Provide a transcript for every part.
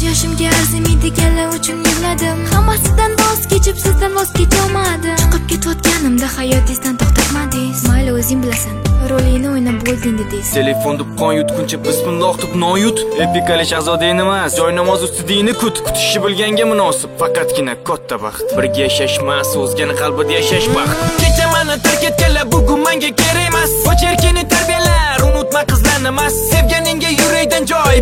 ko'z yoshimga arzimaydiganlar uchun yig'ladim. Hammasidan voz kechib sizdan voz kecholmadim. Chiqib ketayotganimda hayotizdan to'xtatmadingiz. Mayli o'zing bilasan. Rolingni o'ynab bo'lding dedingiz. Telefon deb qon yutguncha bismilloh deb non yut epikali shahzodang emas joy namoz ustidingni kut. Kutishni bilganga munosib. Faqatgina katta baxt. Birga yashash emas o'zgani qalbida yashash baxt. Kecha mani tark etganlar bugun menga kerak emas. Pocherkini tarbiyalar unutma qizlarni emas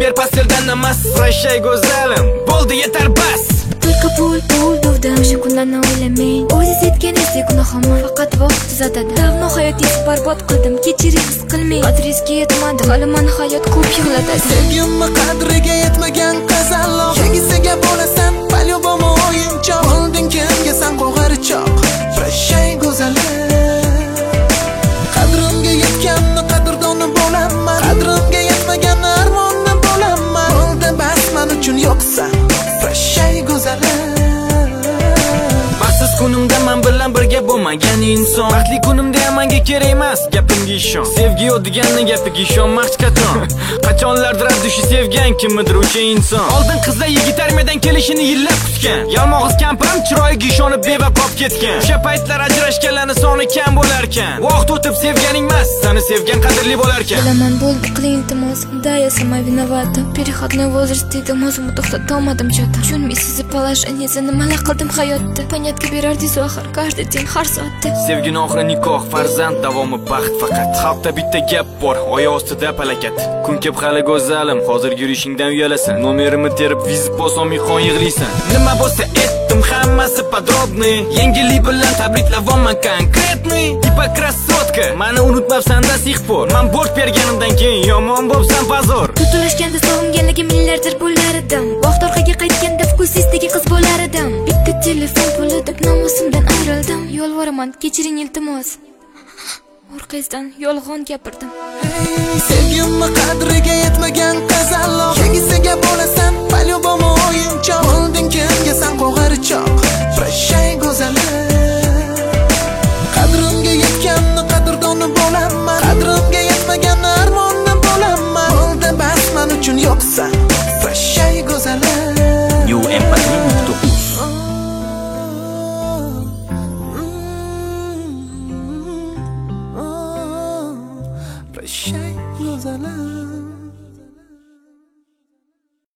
ber pasteldan emas прощай go'zalim bo'ldi yetar bas Только pul pul duvdim O'sha kunlarni o'ylamang O'zingiz aytganingizdek gunohimni faqat vaqt tuzatadi Davno hayotingizni barbod qildim Kechiring his qilmang Qadringizga yetmadi Hali mani hayot ko'p yig'latadi Sevgimni qadriga yetmagan qizaloq Yangisiga bo'lasan birga bo'lmagan inson. Baxtli kunimda ham menga kerak emas gapimga ishon. Sevgi yo'q deganni gapiga ishonmoqchi qachon? dushi sevgan kimnidir o'sha inson? Oldin qizlar yigit armiyadan kelishini yillab kutgan. Yalmog'iz kampirim chiroyiga ishonib bevafo bo'lib ketgan. O'sha paytlar ajrashganlarni soni kam bo'larkan. Vaqt o'tib sevganing emas seni sevgan qadrli bo'larkan. Bilaman bo'ldi qiling iltimos Да, я сама виновата Переходной возраст dedim o'zimni to'xtatolmadim chatam tushunmaysiz положение'ni nimalar qildim hayotda? Понятка berardingiz axir каждый день har soatda. Sevgini oxiri nikoh, farzand davomi baxt faqat. Xalqda bitta gap bor, oyoq ostida palakat. Kun kelib hali go'zalim, hozir hozir yurishingdan uyalasan. Nomerimni terib vizib bosolmay qon yig'laysan. Nima bo'lsa etdim hammasi подробный. Yangilik bilan tabriklayman konkretni. Tipa krasotka, mani unutmabsan-da sixpor. Men bort berganimdan keyin yomon bo'lsan pozor. Tutilashganda sog'inganligi milliarder bo'lar edim Vaqt orqaga qaytganda vkusizdagi qiz bo'lar edim Bitta telefon puli deb nomusimdan ayrildim Yolvoraman kechiring iltimos orqasidan yolg'on gapirdim. Sevgimni qadriga yetmagan qazaloq yegisiga به شیخ گذرم